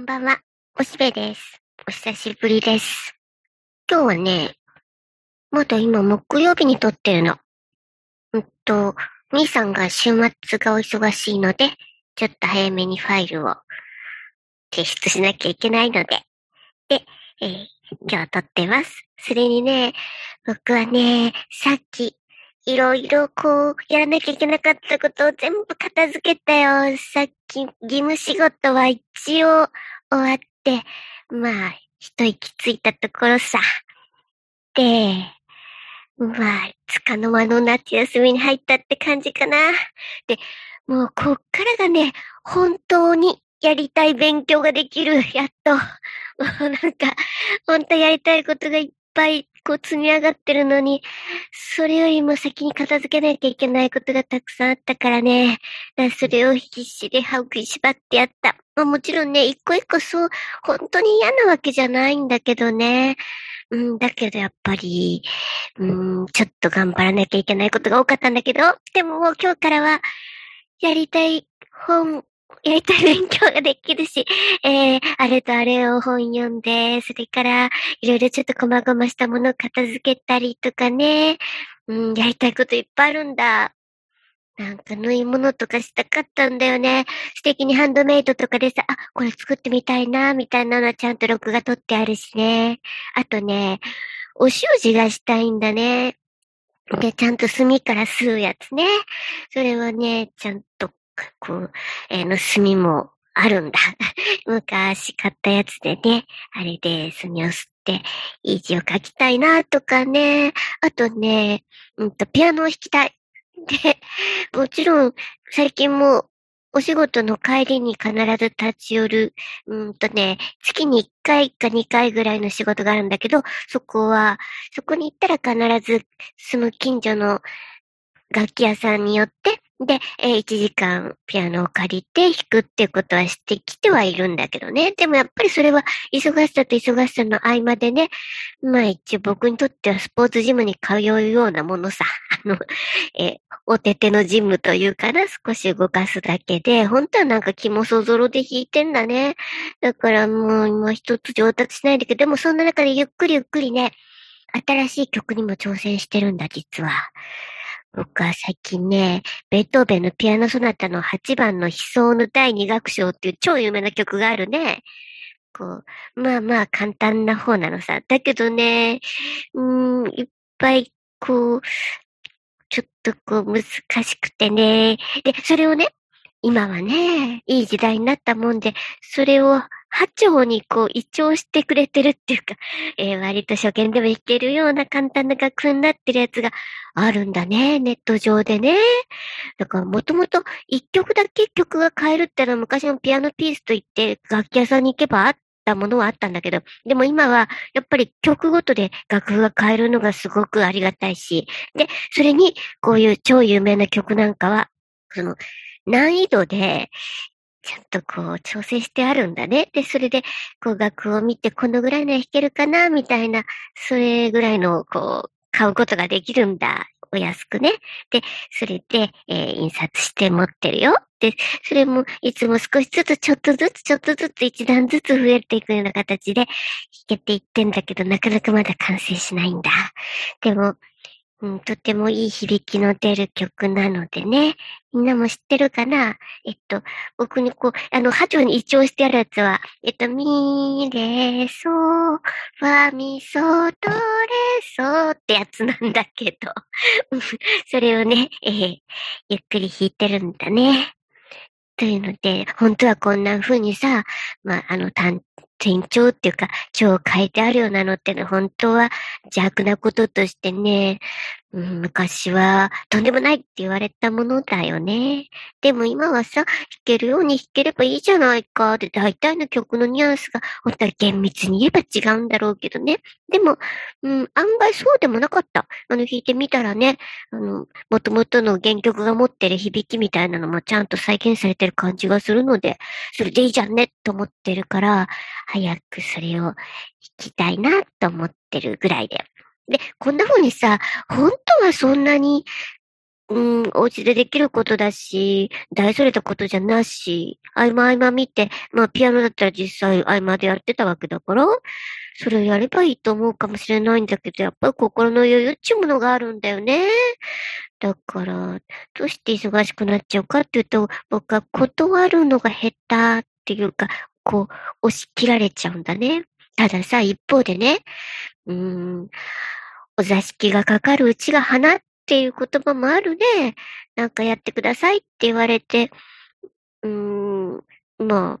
こんばんは、おしべです。お久しぶりです。今日はね、まだ今木曜日に撮ってるの。うんと、兄さんが週末がお忙しいので、ちょっと早めにファイルを提出しなきゃいけないので、で、えー、今日撮ってます。それにね、僕はね、さっき、いろいろこう、やらなきゃいけなかったことを全部片付けたよ。さっき、義務仕事は一応終わって、まあ、一息ついたところさ。で、まあ、つかの間の夏休みに入ったって感じかな。で、もうこっからがね、本当にやりたい勉強ができる。やっと。もうなんか、本当やりたいことがいっぱいこう積み上がってるのに、それよりも先に片付けなきゃいけないことがたくさんあったからね。だそれを必死で歯を食いしばってやった。まあ、もちろんね、一個一個そう、本当に嫌なわけじゃないんだけどね。うん、だけどやっぱり、うん、ちょっと頑張らなきゃいけないことが多かったんだけど、でももう今日からは、やりたい本やりたい勉強ができるし、えー、あれとあれを本読んで、それから、いろいろちょっと細々したものを片付けたりとかね、うん、やりたいこといっぱいあるんだ。なんか縫い物とかしたかったんだよね。素敵にハンドメイドとかでさ、あ、これ作ってみたいな、みたいなのはちゃんと録画撮ってあるしね。あとね、お習字がしたいんだね。で、ちゃんと墨から吸うやつね。それはね、ちゃんとこう、えー、墨もあるんだ。昔買ったやつでね、あれで墨を吸って、いい字を書きたいなとかね。あとね、うんと、ピアノを弾きたい。で、もちろん、最近もお仕事の帰りに必ず立ち寄る、うんとね、月に1回か2回ぐらいの仕事があるんだけど、そこは、そこに行ったら必ず住む近所の楽器屋さんによって、で、えー、1時間ピアノを借りて弾くっていうことはしてきてはいるんだけどね。でもやっぱりそれは忙しさと忙しさの合間でね、まあ一応僕にとってはスポーツジムに通うようなものさ。あの、え、お手手のジムというかな、少し動かすだけで、本当はなんか気もそぞろで弾いてんだね。だからもう今一つ上達しないんだけど、でもそんな中でゆっくりゆっくりね、新しい曲にも挑戦してるんだ、実は。僕は最近ね、ベートーベンのピアノソナタの8番の悲壮の第2楽章っていう超有名な曲があるね。こう、まあまあ簡単な方なのさ。だけどね、うん、いっぱいこう、ちょっとこう難しくてね。で、それをね、今はね、いい時代になったもんで、それを波長にこう、一聴してくれてるっていうか、えー、割と初見でも弾けるような簡単な楽譜になってるやつがあるんだね、ネット上でね。だからもともと一曲だけ曲が変えるってのは昔のピアノピースと言って楽器屋さんに行けばあったものはあったんだけど、でも今はやっぱり曲ごとで楽譜が変えるのがすごくありがたいし、で、それにこういう超有名な曲なんかは、その難易度でちゃんとこう調整してあるんだね。で、それで、こう楽を見てこのぐらいの弾けるかな、みたいな、それぐらいのこう、買うことができるんだ。お安くね。で、それで、えー、印刷して持ってるよ。で、それもいつも少しずつ、ちょっとずつ、ちょっとずつ、一段ずつ増えていくような形で弾けていってんだけど、なかなかまだ完成しないんだ。でも、うん、とてもいい響きの出る曲なのでね。みんなも知ってるかな？えっと、僕にこう、あの、波長に一応してあるやつは、えっと、ミレソ、ファミソ、トレソってやつなんだけど。それをね、えー、ゆっくり弾いてるんだね。というので、本当はこんな風にさ、まあ、あの、単転調っていうか、蝶を変えてあるようなのってのは本当は邪悪なこととしてね、うん、昔はとんでもないって言われたものだよね。でも今はさ、弾けるように弾ければいいじゃないかって大体の曲のニュアンスが本当は厳密に言えば違うんだろうけどね。でも、うん、案外そうでもなかった。あの弾いてみたらね、あの、元々の原曲が持ってる響きみたいなのもちゃんと再現されてる感じがするので、それでいいじゃんねと思ってるから、早くそれを弾きたいなと思ってるぐらいで。で、こんな風にさ、本当はそんなにうん、お家でできることだし、大それたことじゃなし、合間合間見て、まあピアノだったら実際合間でやってたわけだから、それをやればいいと思うかもしれないんだけど、やっぱり心の余裕っていうものがあるんだよね。だから、どうして忙しくなっちゃうかっていうと、僕は断るのが下手っていうか、こう、押し切られちゃうんだね。たださ、一方でね、うーん、お座敷がかかるうちが花っていう言葉もあるね。なんかやってくださいって言われて、うーん、まあ、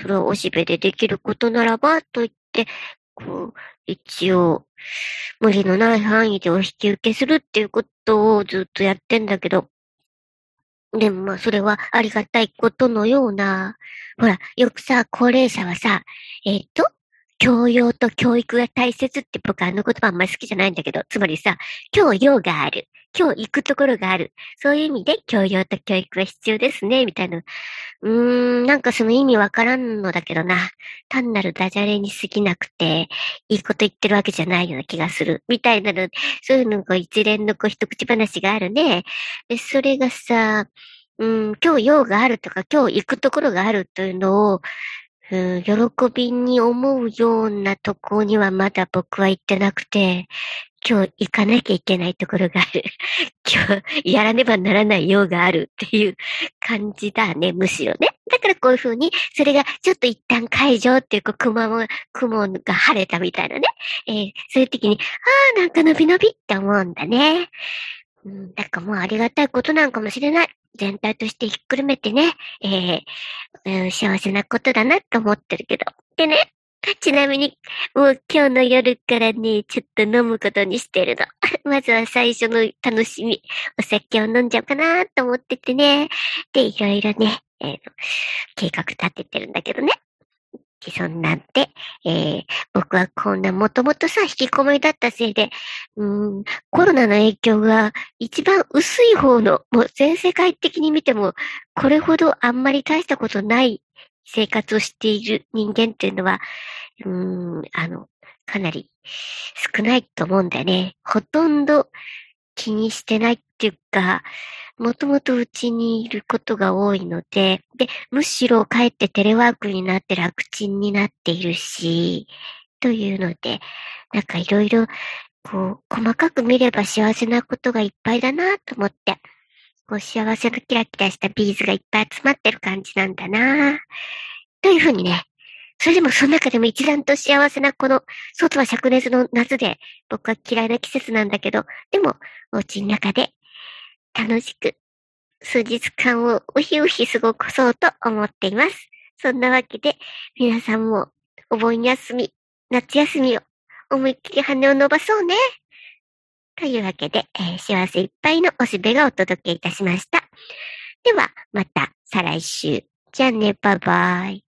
それはおしべでできることならば、と言って、こう、一応、無理のない範囲でお引き受けするっていうことをずっとやってんだけど、でもま、それはありがたいことのような、ほら、よくさ、高齢者はさ、えっ、と、教養と教育が大切って僕あの言葉あんまり好きじゃないんだけど、つまりさ、教養がある。今日行くところがある。そういう意味で教養と教育は必要ですね、みたいな。うーん、なんかその意味わからんのだけどな。単なるダジャレに過ぎなくて、いいこと言ってるわけじゃないような気がする。みたいなの、そういうのが一連のこう一口話があるね。で、それがさ、うん、今日用があるとか、今日行くところがあるというのを、喜びに思うようなとこにはまだ僕は行ってなくて、今日行かなきゃいけないところがある。今日やらねばならない用があるっていう感じだね、むしろね。だからこういう風に、それがちょっと一旦解除っていう、こう、雲も、雲が晴れたみたいなね。えー、そういう時に、ああ、なんか伸び伸びって思うんだね。うん、だかもうありがたいことなんかもしれない。全体としてひっくるめてね、えー、うん、幸せなことだなと思ってるけど。でね、ちなみに、もう今日の夜からね、ちょっと飲むことにしてるの。まずは最初の楽しみ。お酒を飲んじゃおうかなと思っててね。で、いろいろね、えー、計画立ててるんだけどね。そんなんで、えー、僕はこんなもともとさ、引きこもりだったせいで、うん、コロナの影響が一番薄い方の、もう全世界的に見ても、これほどあんまり大したことない生活をしている人間っていうのは、うん、あの、かなり少ないと思うんだよね。ほとんど気にしてないっていうか、もともとうちにいることが多いので、で、むしろ帰ってテレワークになって楽ちんになっているし、というので、なんかいろいろ、こう、細かく見れば幸せなことがいっぱいだなと思って、こう、幸せのキラキラしたビーズがいっぱい集まってる感じなんだなというふうにね、それでもその中でも一段と幸せなこの、外は灼熱の夏で、僕は嫌いな季節なんだけど、でも、お家の中で楽しく、数日間をうひうひ過ごそうと思っています。そんなわけで、皆さんもお盆休み、夏休みを思いっきり羽を伸ばそうね。というわけで、えー、幸せいっぱいのおしべがお届けいたしました。では、また再来週。じゃあね、バイバイ。